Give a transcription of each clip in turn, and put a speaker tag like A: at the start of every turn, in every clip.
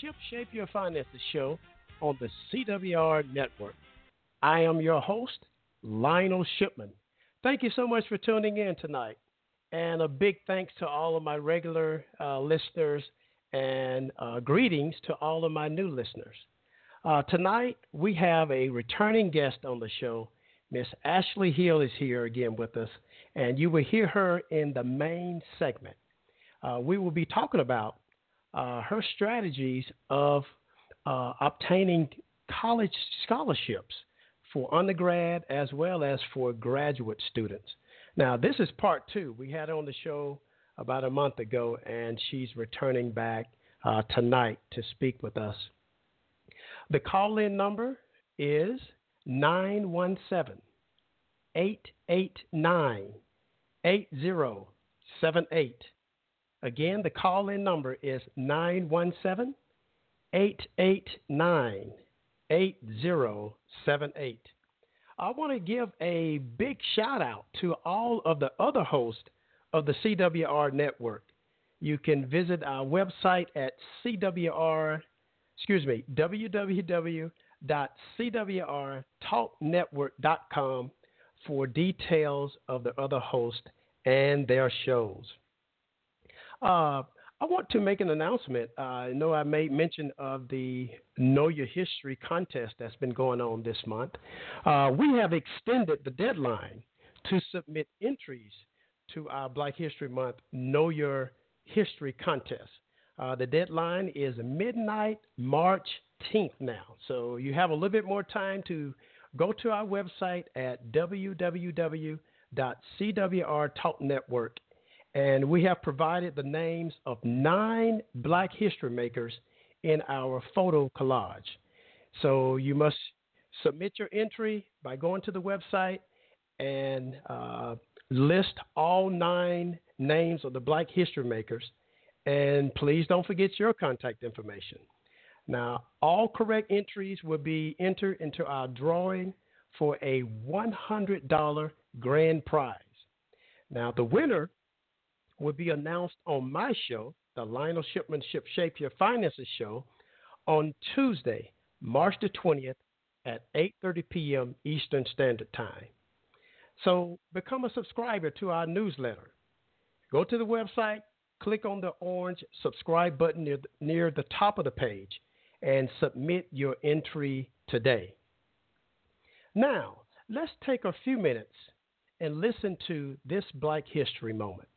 A: Ship Shape Your Finances show on the CWR Network. I am your host, Lionel Shipman. Thank you so much for tuning in tonight. And a big thanks to all of my regular uh, listeners and uh, greetings to all of my new listeners. Uh, tonight, we have a returning guest on the show. Miss Ashley Hill is here again with us, and you will hear her in the main segment. Uh, we will be talking about uh, her strategies of uh, obtaining college scholarships for undergrad as well as for graduate students. Now, this is part two. We had on the show about a month ago, and she's returning back uh, tonight to speak with us. The call in number is 917 889 8078. Again, the call in number is 917 889 8078. I want to give a big shout out to all of the other hosts of the CWR network. You can visit our website at CWR, excuse me, www.cwrtalknetwork.com for details of the other hosts and their shows. Uh, I want to make an announcement. Uh, I know I made mention of the Know Your History contest that's been going on this month. Uh, we have extended the deadline to submit entries to our Black History Month Know Your History contest. Uh, the deadline is midnight, March 10th now. So you have a little bit more time to go to our website at www.cwrtalknetwork and we have provided the names of nine black history makers in our photo collage. So you must submit your entry by going to the website and uh, list all nine names of the black history makers. And please don't forget your contact information. Now, all correct entries will be entered into our drawing for a $100 grand prize. Now, the winner will be announced on my show, the Lionel Shipman Ship Shape Your Finances show, on Tuesday, March the 20th at 8:30 p.m. Eastern Standard Time. So become a subscriber to our newsletter. Go to the website, click on the orange subscribe button near near the top of the page, and submit your entry today. Now, let's take a few minutes and listen to this Black History moment.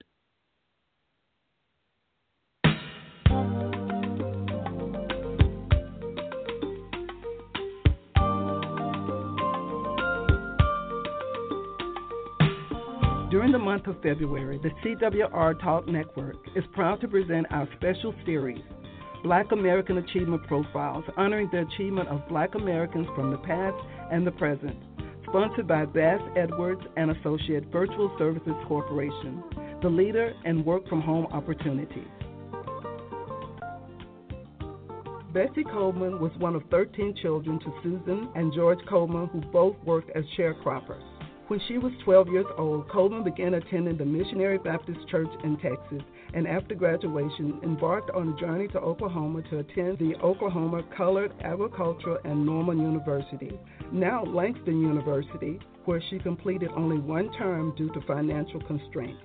B: During the month of February, the CWR Talk Network is proud to present our special series, Black American Achievement Profiles, honoring the achievement of Black Americans from the past and the present. Sponsored by Bass Edwards and Associate Virtual Services Corporation, the leader in work from home opportunities. Bessie Coleman was one of 13 children to Susan and George Coleman, who both worked as sharecroppers. When she was 12 years old, Coleman began attending the Missionary Baptist Church in Texas and after graduation embarked on a journey to Oklahoma to attend the Oklahoma Colored Agricultural and Normal University, now Langston University, where she completed only one term due to financial constraints.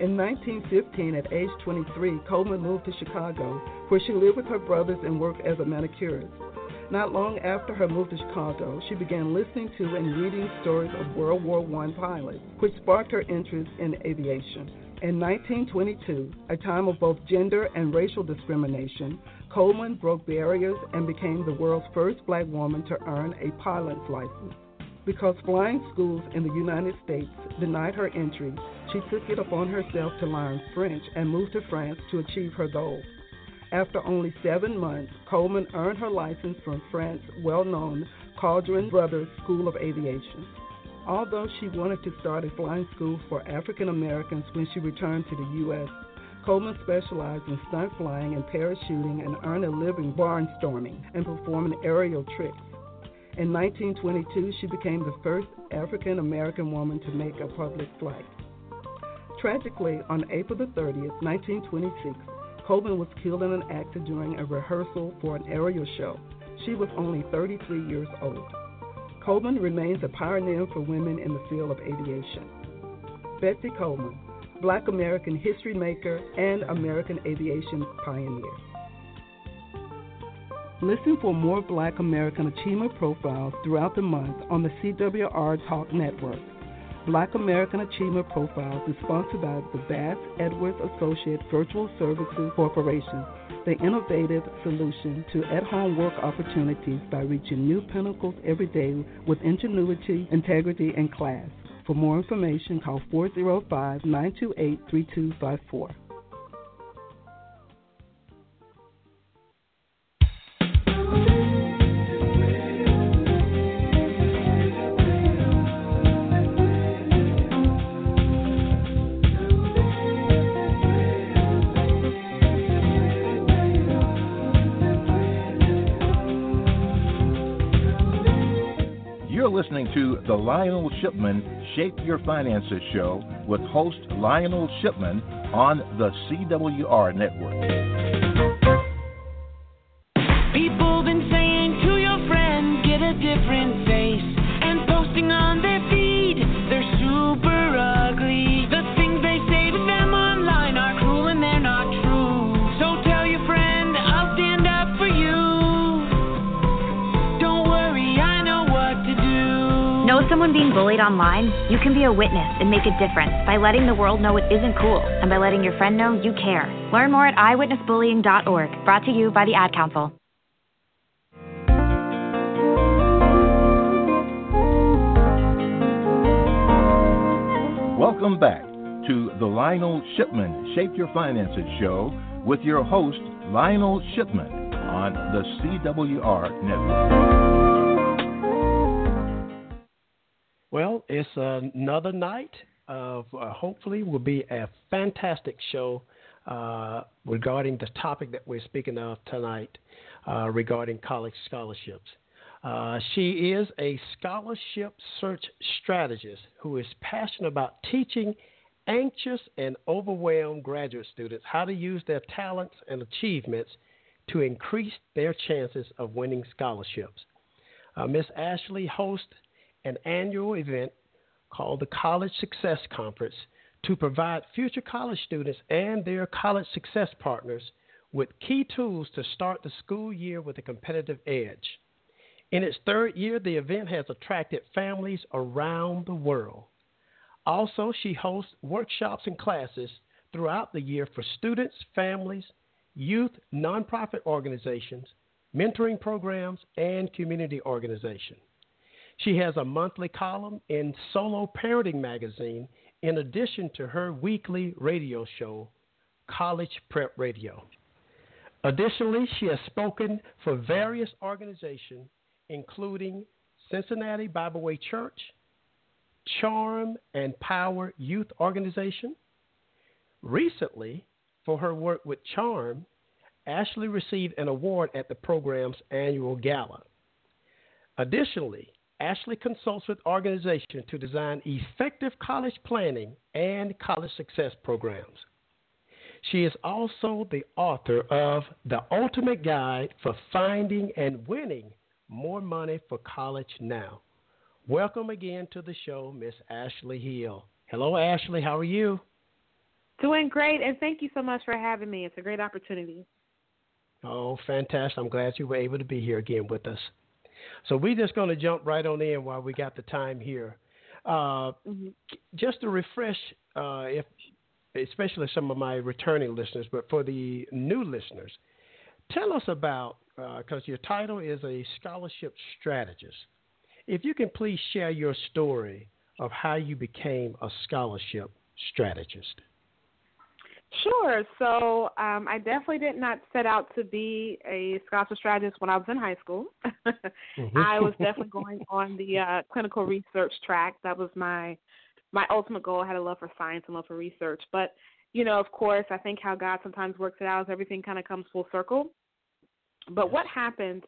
B: In 1915, at age 23, Coleman moved to Chicago, where she lived with her brothers and worked as a manicurist. Not long after her move to Chicago, she began listening to and reading stories of World War I pilots, which sparked her interest in aviation. In 1922, a time of both gender and racial discrimination, Coleman broke barriers and became the world's first black woman to earn a pilot's license. Because flying schools in the United States denied her entry, she took it upon herself to learn French and moved to France to achieve her goal. After only seven months, Coleman earned her license from France's well known Caudron Brothers School of Aviation. Although she wanted to start a flying school for African Americans when she returned to the U.S., Coleman specialized in stunt flying and parachuting and earned a living barnstorming and performing aerial tricks. In 1922, she became the first African American woman to make a public flight. Tragically, on April 30, 1926, Coleman was killed in an accident during a rehearsal for an aerial show. She was only 33 years old. Coleman remains a pioneer for women in the field of aviation. Bessie Coleman, Black American history maker and American aviation pioneer. Listen for more Black American achievement profiles throughout the month on the CWR Talk Network. Black American Achievement Profiles is sponsored by the Bass Edwards Associate Virtual Services Corporation, the innovative solution to at home work opportunities by reaching new pinnacles every day with ingenuity, integrity, and class. For more information, call 405 928 3254.
C: Listening to the Lionel Shipman Shape Your Finances show with host Lionel Shipman on the CWR network.
D: Online, you can be a witness and make a difference by letting the world know it isn't cool and by letting your friend know you care. Learn more at eyewitnessbullying.org, brought to you by the Ad Council.
C: Welcome back to the Lionel Shipman Shape Your Finances show with your host, Lionel Shipman, on the CWR Network.
A: Well, it's another night of uh, hopefully will be a fantastic show uh, regarding the topic that we're speaking of tonight uh, regarding college scholarships. Uh, she is a scholarship search strategist who is passionate about teaching anxious and overwhelmed graduate students how to use their talents and achievements to increase their chances of winning scholarships. Uh, Miss Ashley hosts an annual event called the College Success Conference to provide future college students and their college success partners with key tools to start the school year with a competitive edge. In its third year, the event has attracted families around the world. Also, she hosts workshops and classes throughout the year for students, families, youth, nonprofit organizations, mentoring programs, and community organizations. She has a monthly column in Solo Parenting Magazine, in addition to her weekly radio show, College Prep Radio. Additionally, she has spoken for various organizations, including Cincinnati Bible Way Church, Charm and Power Youth Organization. Recently, for her work with Charm, Ashley received an award at the program's annual gala. Additionally, Ashley consults with organizations to design effective college planning and college success programs. She is also the author of The Ultimate Guide for Finding and Winning More Money for College Now. Welcome again to the show, Miss Ashley Hill. Hello, Ashley. How are you?
E: Doing great, and thank you so much for having me. It's a great opportunity.
A: Oh, fantastic. I'm glad you were able to be here again with us. So we're just going to jump right on in while we got the time here. Uh, mm-hmm. Just to refresh, uh, if especially some of my returning listeners, but for the new listeners, tell us about because uh, your title is a scholarship strategist. If you can please share your story of how you became a scholarship strategist.
E: Sure. So um, I definitely did not set out to be a scholarship strategist when I was in high school. mm-hmm. I was definitely going on the uh, clinical research track. That was my my ultimate goal. I had a love for science and love for research. But you know, of course, I think how God sometimes works it out is everything kind of comes full circle. But what happened?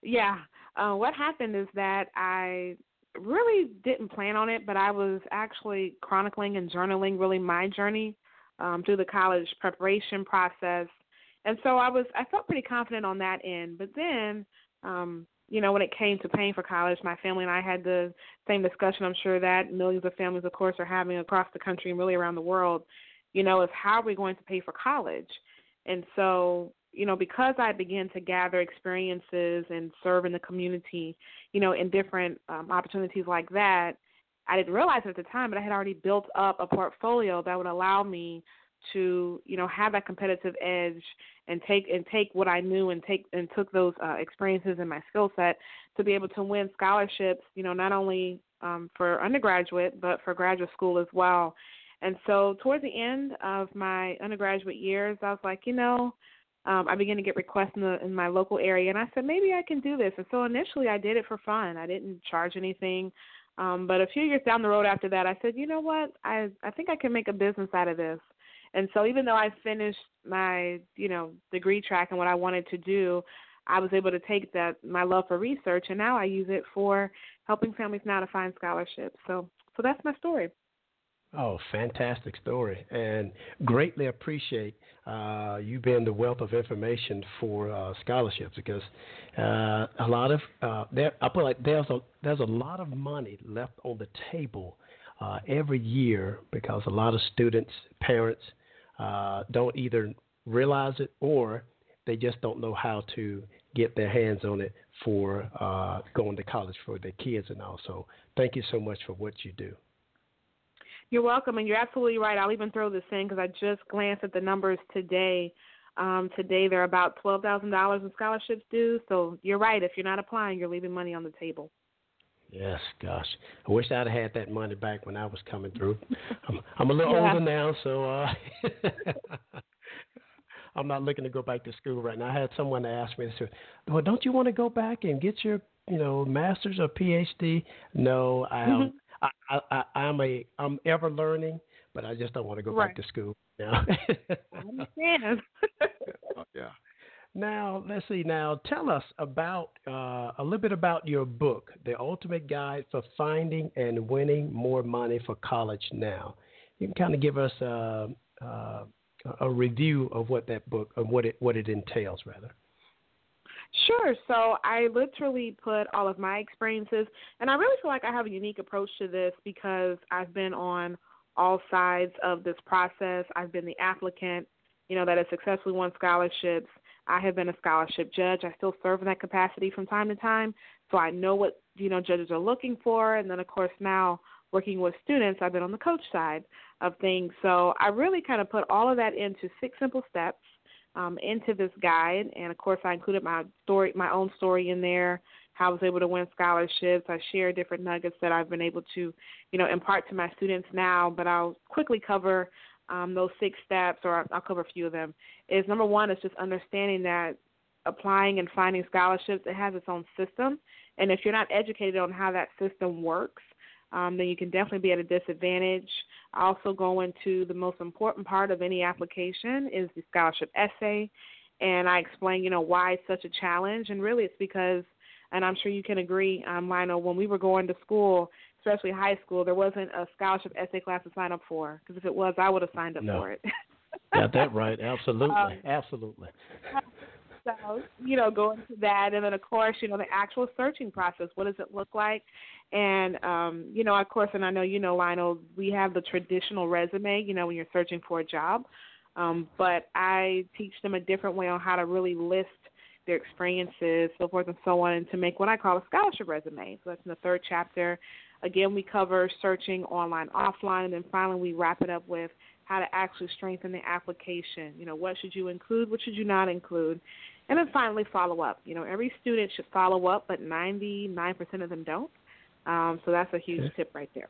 E: Yeah, uh, what happened is that I really didn't plan on it, but I was actually chronicling and journaling really my journey um, through the college preparation process. And so I was I felt pretty confident on that end. But then, um, you know, when it came to paying for college, my family and I had the same discussion. I'm sure that millions of families, of course, are having across the country and really around the world. You know, is how are we going to pay for college? And so, you know, because I began to gather experiences and serve in the community, you know, in different um, opportunities like that, I didn't realize it at the time, but I had already built up a portfolio that would allow me to, you know, have that competitive edge and take and take what I knew and take and took those uh, experiences and my skill set to be able to win scholarships, you know, not only um, for undergraduate but for graduate school as well. And so, towards the end of my undergraduate years, I was like, you know, um, I began to get requests in, the, in my local area, and I said maybe I can do this. And so initially, I did it for fun. I didn't charge anything. Um, but a few years down the road after that, I said, you know what? I I think I can make a business out of this. And so even though I finished my you know degree track and what I wanted to do, I was able to take that my love for research and now I use it for helping families now to find scholarships. So so that's my story.
A: Oh, fantastic story, and greatly appreciate uh, you being the wealth of information for uh, scholarships because uh, a lot of uh, there I put like there's a there's a lot of money left on the table uh, every year because a lot of students, parents uh, don't either realize it or they just don't know how to get their hands on it for going to college for their kids and all. So thank you so much for what you do.
E: You're welcome, and you're absolutely right. I'll even throw this in because I just glanced at the numbers today. Um, today, there are about twelve thousand dollars in scholarships due. So you're right. If you're not applying, you're leaving money on the table.
A: Yes, gosh, I wish I'd had that money back when I was coming through. I'm, I'm a little yeah. older now, so uh, I'm not looking to go back to school right now. I had someone ask me, "This, well, don't you want to go back and get your, you know, master's or PhD?" No, I mm-hmm. I, I, I'm a I'm ever learning, but I just don't want to go
E: right.
A: back to school now.
E: I understand.
A: yeah. Now let's see. Now tell us about uh, a little bit about your book, "The Ultimate Guide for Finding and Winning More Money for College Now." You can kind of give us a, uh, uh, a review of what that book, of what it what it entails, rather.
E: Sure. So I literally put all of my experiences, and I really feel like I have a unique approach to this because I've been on all sides of this process. I've been the applicant, you know, that has successfully won scholarships. I have been a scholarship judge. I still serve in that capacity from time to time, so I know what you know judges are looking for. And then, of course, now working with students, I've been on the coach side of things. So I really kind of put all of that into six simple steps um, into this guide, and of course, I included my story, my own story in there. How I was able to win scholarships. I share different nuggets that I've been able to, you know, impart to my students now. But I'll quickly cover um, those six steps, or I'll cover a few of them. Is number one is just understanding that applying and finding scholarships it has its own system, and if you're not educated on how that system works, um, then you can definitely be at a disadvantage. Also go into the most important part of any application is the scholarship essay, and I explain, you know, why it's such a challenge, and really it's because, and I'm sure you can agree, um, Lionel, when we were going to school, especially high school, there wasn't a scholarship essay class to sign up for, because if it was, I would have signed up
A: no.
E: for it.
A: Got that right, absolutely, um, absolutely.
E: So, you know, go into that. And then, of course, you know, the actual searching process. What does it look like? And, um, you know, of course, and I know you know, Lionel, we have the traditional resume, you know, when you're searching for a job. Um, but I teach them a different way on how to really list their experiences, so forth and so on, and to make what I call a scholarship resume. So that's in the third chapter. Again, we cover searching online, offline, and then finally we wrap it up with how to actually strengthen the application. You know, what should you include, what should you not include, and then finally, follow up. You know, every student should follow up, but 99% of them don't. Um, so that's a huge okay. tip right there.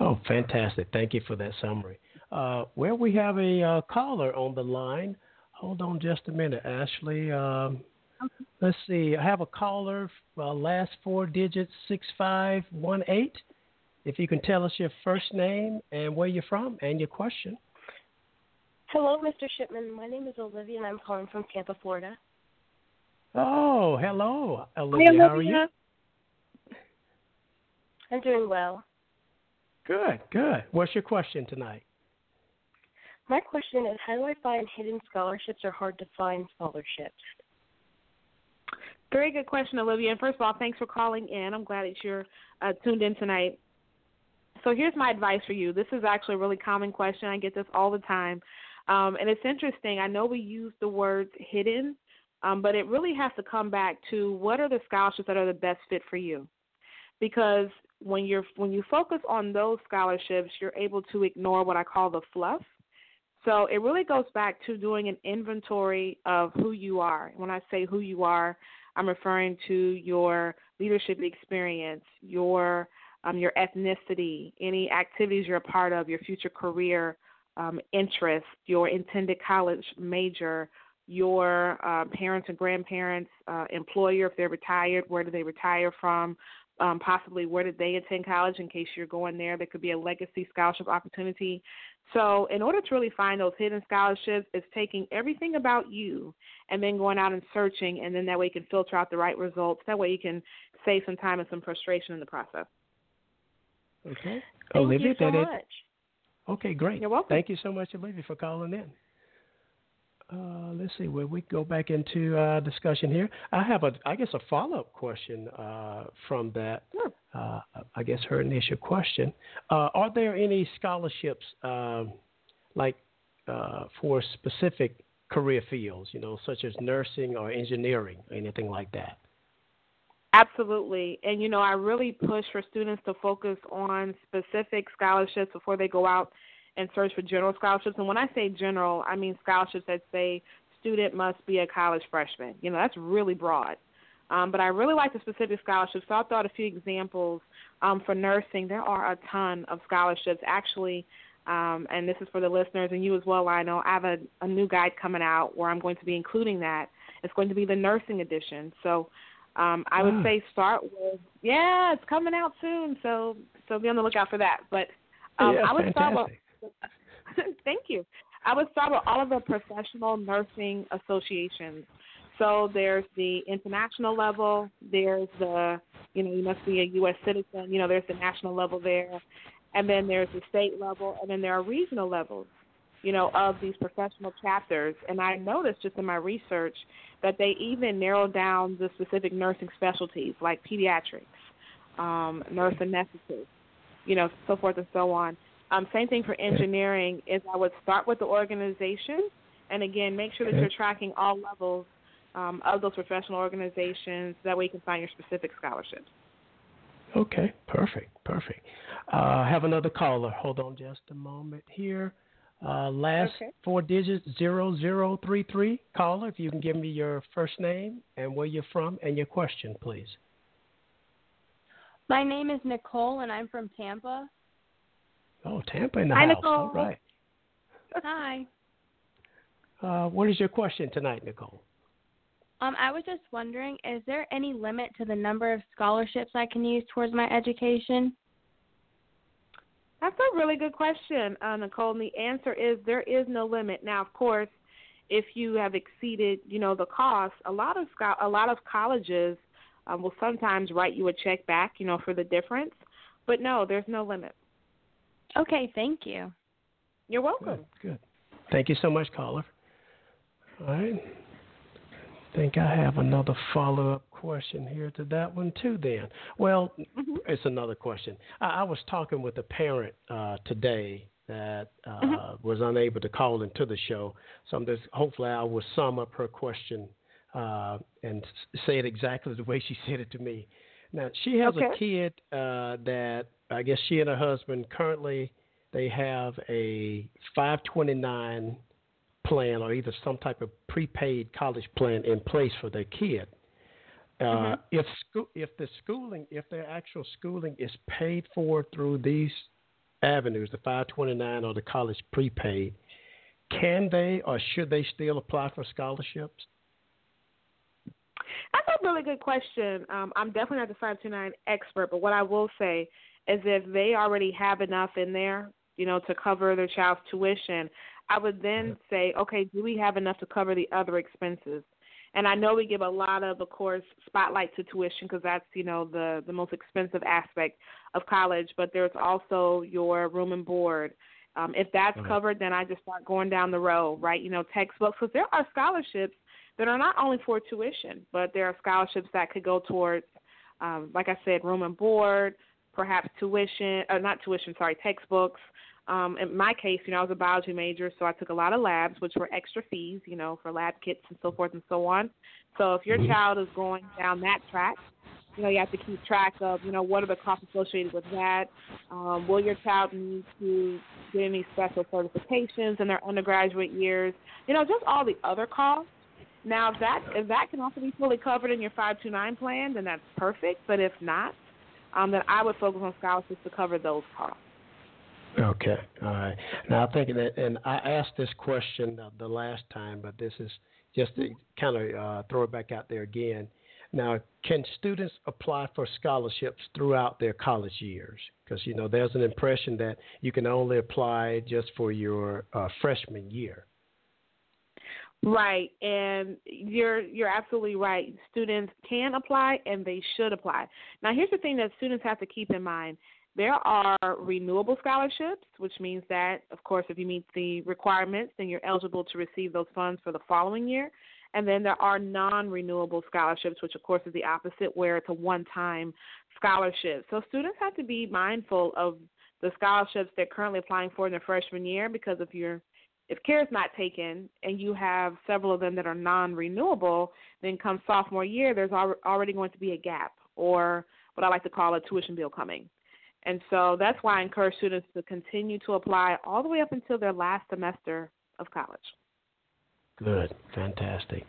A: Oh, fantastic. Thank you for that summary. Uh, well, we have a uh, caller on the line. Hold on just a minute, Ashley. Um, okay. Let's see. I have a caller, uh, last four digits, 6518. If you can tell us your first name and where you're from and your question.
F: Hello, Mr. Shipman. My name is Olivia, and I'm calling from Tampa, Florida.
A: Oh, hello, Olivia. Hi, Olivia. How are you?
F: I'm doing well.
A: Good, good. What's your question tonight?
F: My question is how do I find hidden scholarships or hard to find scholarships?
E: Very good question, Olivia. And first of all, thanks for calling in. I'm glad that you're uh, tuned in tonight. So here's my advice for you. This is actually a really common question. I get this all the time. Um, and it's interesting. I know we use the words hidden, um, but it really has to come back to what are the scholarships that are the best fit for you. Because when you're when you focus on those scholarships, you're able to ignore what I call the fluff. So it really goes back to doing an inventory of who you are. When I say who you are, I'm referring to your leadership experience, your um, your ethnicity, any activities you're a part of, your future career um, interest, your intended college major, your uh, parents and grandparents, uh, employer, if they're retired, where do they retire from? Um, possibly where did they attend college in case you're going there? There could be a legacy scholarship opportunity. So, in order to really find those hidden scholarships, it's taking everything about you and then going out and searching, and then that way you can filter out the right results. That way you can save some time and some frustration in the process.
A: Okay.
F: Thank
A: Olivia,
F: you so
A: that
F: much.
A: It? Okay, great.
E: You're welcome.
A: Thank you so much, Olivia, for calling in. Uh, let's see where we go back into uh, discussion here. I have a, I guess, a follow up question uh, from that.
E: Sure.
A: Uh, I guess her initial question: uh, Are there any scholarships, um, like uh, for specific career fields, you know, such as nursing or engineering, or anything like that?
E: Absolutely. And, you know, I really push for students to focus on specific scholarships before they go out and search for general scholarships. And when I say general, I mean scholarships that say student must be a college freshman. You know, that's really broad. Um, but I really like the specific scholarships. So I thought a few examples um, for nursing. There are a ton of scholarships. Actually, um, and this is for the listeners and you as well, I know I have a, a new guide coming out where I'm going to be including that. It's going to be the nursing edition. So um, I would
A: Wow.
E: say start with yeah, it's coming out soon, so so be on the lookout for that. But um,
A: yeah,
E: I would start with thank you. I would start with all of the professional nursing associations. So there's the international level, there's the you know you must be a U.S. citizen. You know there's the national level there, and then there's the state level, and then there are regional levels you know, of these professional chapters. And I noticed just in my research that they even narrowed down the specific nursing specialties like pediatrics, um, nurse anesthetist, you know, so forth and so on. Um, same thing for engineering is I would start with the organization and again make sure that you're tracking all levels um, of those professional organizations. That way you can find your specific scholarships.
A: Okay, perfect, perfect. Uh, have another caller. Hold on just a moment here. Uh, last
E: Okay.
A: four digits zero zero three three. Caller, if you can give me your first name and where you're from and your question, please.
G: My name is Nicole, and I'm from Tampa.
A: Oh, Tampa in the
E: Hi,
A: house.
E: Nicole.
A: All right.
G: Hi.
A: Uh, what is your question tonight, Nicole?
G: Um, I was just wondering, is there any limit to the number of scholarships I can use towards my education?
E: That's a really good question, uh, Nicole. And the answer is there is no limit. Now, of course, if you have exceeded, you know, the cost, a lot of scho- a lot of colleges um, will sometimes write you a check back, you know, for the difference. But no, there's no limit.
G: Okay, thank you.
E: You're welcome.
A: Good, good. Thank you so much, caller. All right. think I have another follow up question here to that one, too, then. Well,
E: Mhm.
A: it's another question. I, I was talking with a parent uh, today that uh,
E: Mhm.
A: was unable to call into the show. So I'm just, hopefully I will sum up her question uh, and s- say it exactly the way she said it to me. Now, she has a kid uh, that I guess she and her husband currently they have a 529 plan or either some type of prepaid college plan in place for their kid. Uh,
E: Mhm.
A: If school, if the schooling, if their actual schooling is paid for through these avenues, the 529 or the college prepaid, can they or should they still apply for scholarships?
E: That's a really good question. Um, I'm definitely not the 529 expert, but what I will say is if they already have enough in there, you know, to cover their child's tuition, I would then say, okay, do we have enough to cover the other expenses? And I know we give a lot of, of course, spotlight to tuition because that's you know the the most expensive aspect of college. But there's also your room and board. Um, if that's mm-hmm. covered, then I just start going down the road, right? You know, textbooks because there are scholarships that are not only for tuition, but there are scholarships that could go towards, um, like I said, room and board, perhaps tuition, or not tuition, sorry, textbooks. Um, in my case, you know, I was a biology major, so I took a lot of labs, which were extra fees, you know, for lab kits and so forth and so on. So if your mm-hmm. child is going down that track, you know, you have to keep track of, you know, what are the costs associated with that? Um, will your child need to get any special certifications in their undergraduate years? You know, just all the other costs. Now, if that if that can also be fully covered in your 529 plan, then that's perfect. But if not, um, then I would focus on scholarships to cover those costs.
A: Okay, all right. Now I think that, and I asked this question uh, the last time, but this is just to kind of uh, throw it back out there again. Now, can students apply for scholarships throughout their college years? Because you know, there's an impression that you can only apply just for your uh, freshman year.
E: Right, and you're you're absolutely right. Students can apply and they should apply. Now, here's the thing that students have to keep in mind. There are renewable scholarships, which means that, of course, if you meet the requirements, then you're eligible to receive those funds for the following year. And then there are non renewable scholarships, which, of course, is the opposite, where it's a one time scholarship. So students have to be mindful of the scholarships they're currently applying for in their freshman year because if you're if care is not taken and you have several of them that are non-renewable, then come sophomore year, there's already going to be a gap or what I like to call a tuition bill coming. And so that's why I encourage students to continue to apply all the way up until their last semester of college.
A: Good, fantastic.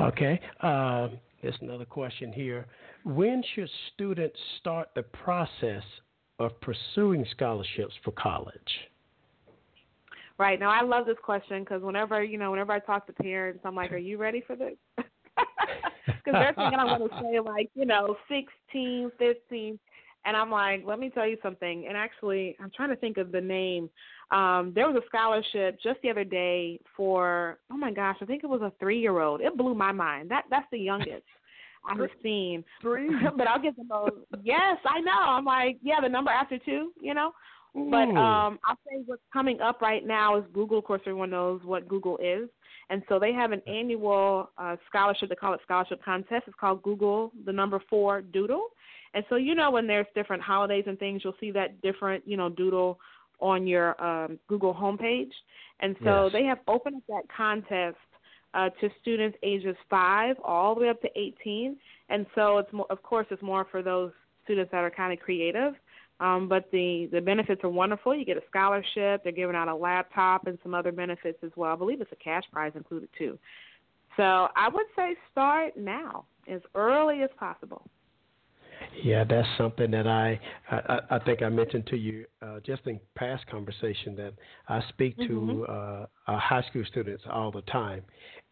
A: Okay, uh, there's another question here. When should students start the process of pursuing scholarships for college?
E: Right now, I love this question because whenever you know, whenever I talk to parents, I'm like, "Are you ready for this?" Because they're thinking I'm going to say like, you know, 16, 15, and I'm like, let me tell you something. And actually, I'm trying to think of the name. Um, there was a scholarship just the other day for, oh my gosh, I think it was a three year old. It blew my mind. That that's the youngest. I have seen.
B: Three.
E: but I'll get the most. Yes, I know. I'm like, yeah, the number after two, you know. But um, I'll say what's coming up right now is Google. Of course, everyone knows what Google is, and so they have an annual uh, scholarship. They call it scholarship contest. It's called Google the number four Doodle. And so you know when there's different holidays and things, you'll see that different you know doodle on your um, Google homepage. And so
A: yes.
E: they have opened up that contest uh, to students ages five all the way up to 18. And so it's more, of course it's more for those students that are kind of creative. Um, but the, the benefits are wonderful. You get a scholarship. They're giving out a laptop and some other benefits as well. I believe it's a cash prize included too. So I would say start now, as early as possible.
A: Yeah, that's something that I I, I think I mentioned to you uh, just in past conversation that I speak
E: mm-hmm.
A: to uh, high school students all the time,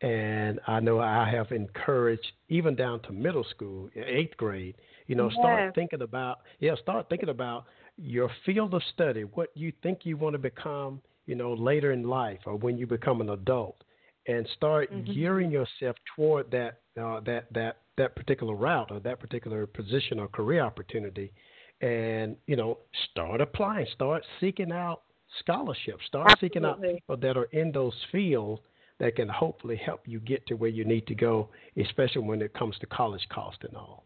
A: and I know I have encouraged even down to middle school, eighth grade. You know,
E: yes.
A: start thinking about yeah, start thinking about your field of study, what you think you want to become. You know, later in life or when you become an adult, and start
E: mm-hmm.
A: gearing yourself toward that uh, that that that particular route or that particular position or career opportunity and you know start applying start seeking out scholarships start
E: Absolutely.
A: seeking out people that are in those fields that can hopefully help you get to where you need to go especially when it comes to college cost and all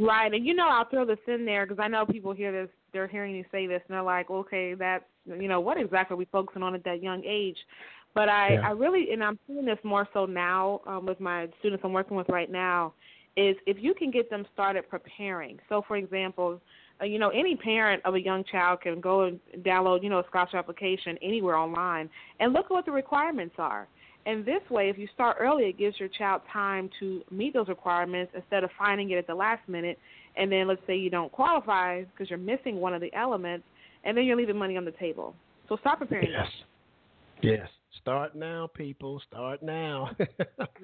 E: right and you know i'll throw this in there because i know people hear this they're hearing you say this and they're like okay that's you know what exactly are we focusing on at that young age but I,
A: yeah.
E: I really, and I'm seeing this more so now um, with my students I'm working with right now, is if you can get them started preparing. So, for example, uh, you know, any parent of a young child can go and download, you know, a scholarship application anywhere online and look at what the requirements are. And this way, if you start early, it gives your child time to meet those requirements instead of finding it at the last minute. And then let's say you don't qualify because you're missing one of the elements, and then you're leaving money on the table. So start preparing.
A: Yes. Yes. Start now, people. Start now.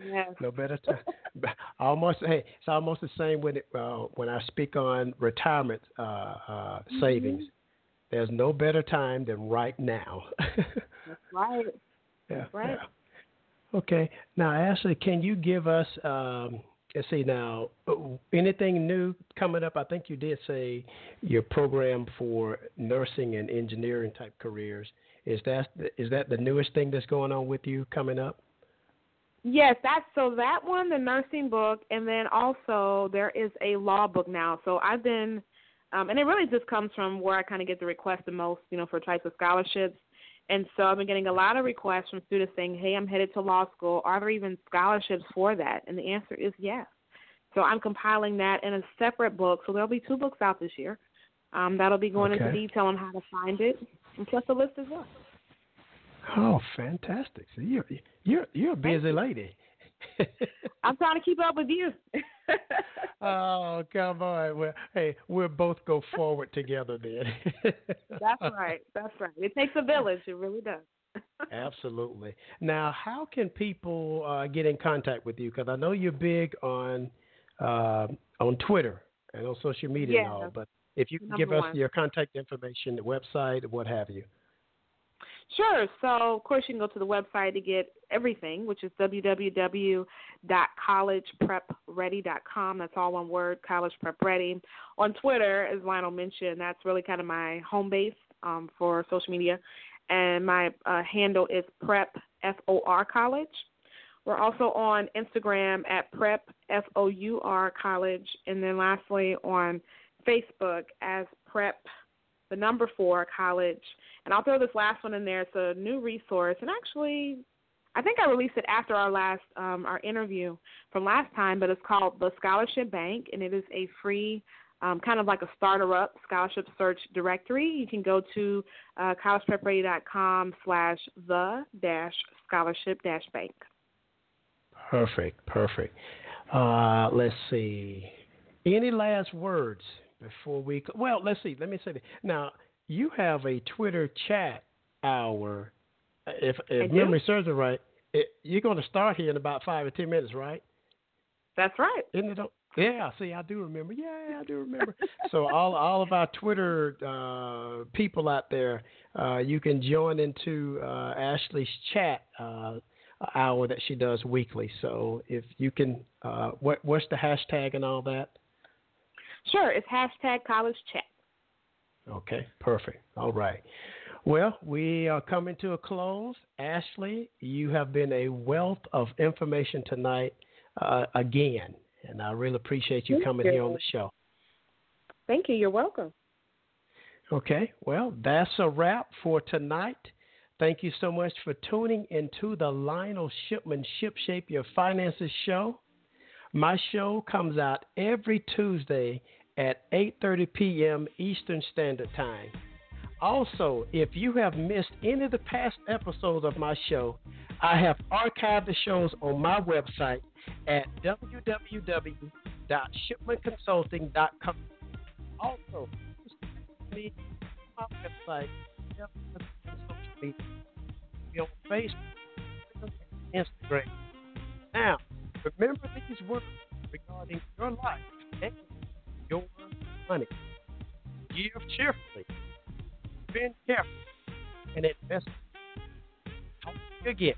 E: yes.
A: no better time. almost. Hey, it's almost the same when it, uh, when I speak on retirement uh, uh,
E: mm-hmm.
A: savings. There's no better time than right now.
E: That's right.
A: Yeah.
E: That's right.
A: Okay. Now, Ashley, can you give us, um, let's see now, anything new coming up? I think you did say your program for nursing and engineering type careers. Is that is that the newest thing that's going on with you coming up?
E: Yes, that's so that one, the nursing book, and then also there is a law book now. So I've been, um, and it really just comes from where I kind of get the request the most, you know, for types of scholarships. And so I've been getting a lot of requests from students saying, "Hey, I'm headed to law school. Are there even scholarships for that?" And the answer is yes. So I'm compiling that in a separate book. So there'll be two books out this year. Um, that'll be going
A: okay.
E: into detail on how to find it, and plus a list as well.
A: Oh, fantastic! So you're you're you're a busy lady.
E: I'm trying to keep up with you.
A: oh, come on. Well, hey, we'll both go forward together then.
E: That's right. That's right. It takes a village. It really does.
A: Absolutely. Now, how can people uh, get in contact with you? Because I know you're big on uh, on Twitter and on social media
E: yeah.
A: and all. But if you can
E: Number
A: give us
E: one.
A: your contact information, the website, what have you.
E: Sure. So, of course, you can go to the website to get everything, which is www.collegeprepready.com. That's all one word, College Prep Ready. On Twitter, as Lionel mentioned, that's really kind of my home base um, for social media. And my uh, handle is Prep F O R College. We're also on Instagram at Prep F O U R College, and then lastly on Facebook as Prep the number four college. And I'll throw this last one in there. It's a new resource, and actually, I think I released it after our last um, our interview from last time. But it's called the Scholarship Bank, and it is a free. Um, kind of like a starter up scholarship search directory. You can go to uh, collegeprepready.com slash the dash scholarship dash bank.
A: Perfect, perfect. Uh, let's see. Any last words before we? Well, let's see. Let me say that. Now, you have a Twitter chat hour. If, if
E: do.
A: memory serves me right, it, you're going to start here in about five or ten minutes, right?
E: That's right.
A: Isn't it? Yeah. See, I do remember. Yeah, I do remember. so all all of our Twitter uh, people out there, uh, you can join into uh, Ashley's chat. Uh, hour that she does weekly. So if you can, uh, what what's the hashtag and all that?
E: Sure, it's hashtag college chat.
A: Okay, perfect. All right. Well, we are coming to a close. Ashley, you have been a wealth of information tonight uh, again, and I really appreciate you
E: Thank
A: coming
E: you.
A: here on the show.
E: Thank you. You're welcome.
A: Okay, well, that's a wrap for tonight. Thank you so much for tuning into the Lionel Shipman Ship Shape Your Finances show. My show comes out every Tuesday at 8:30 p.m. Eastern Standard Time. Also, if you have missed any of the past episodes of my show, I have archived the shows on my website at www.shipmanconsulting.com. Also, me on my website, on Facebook, Instagram. Remember these words regarding your life and your money. Give cheerfully, spend carefully, and invest. You again.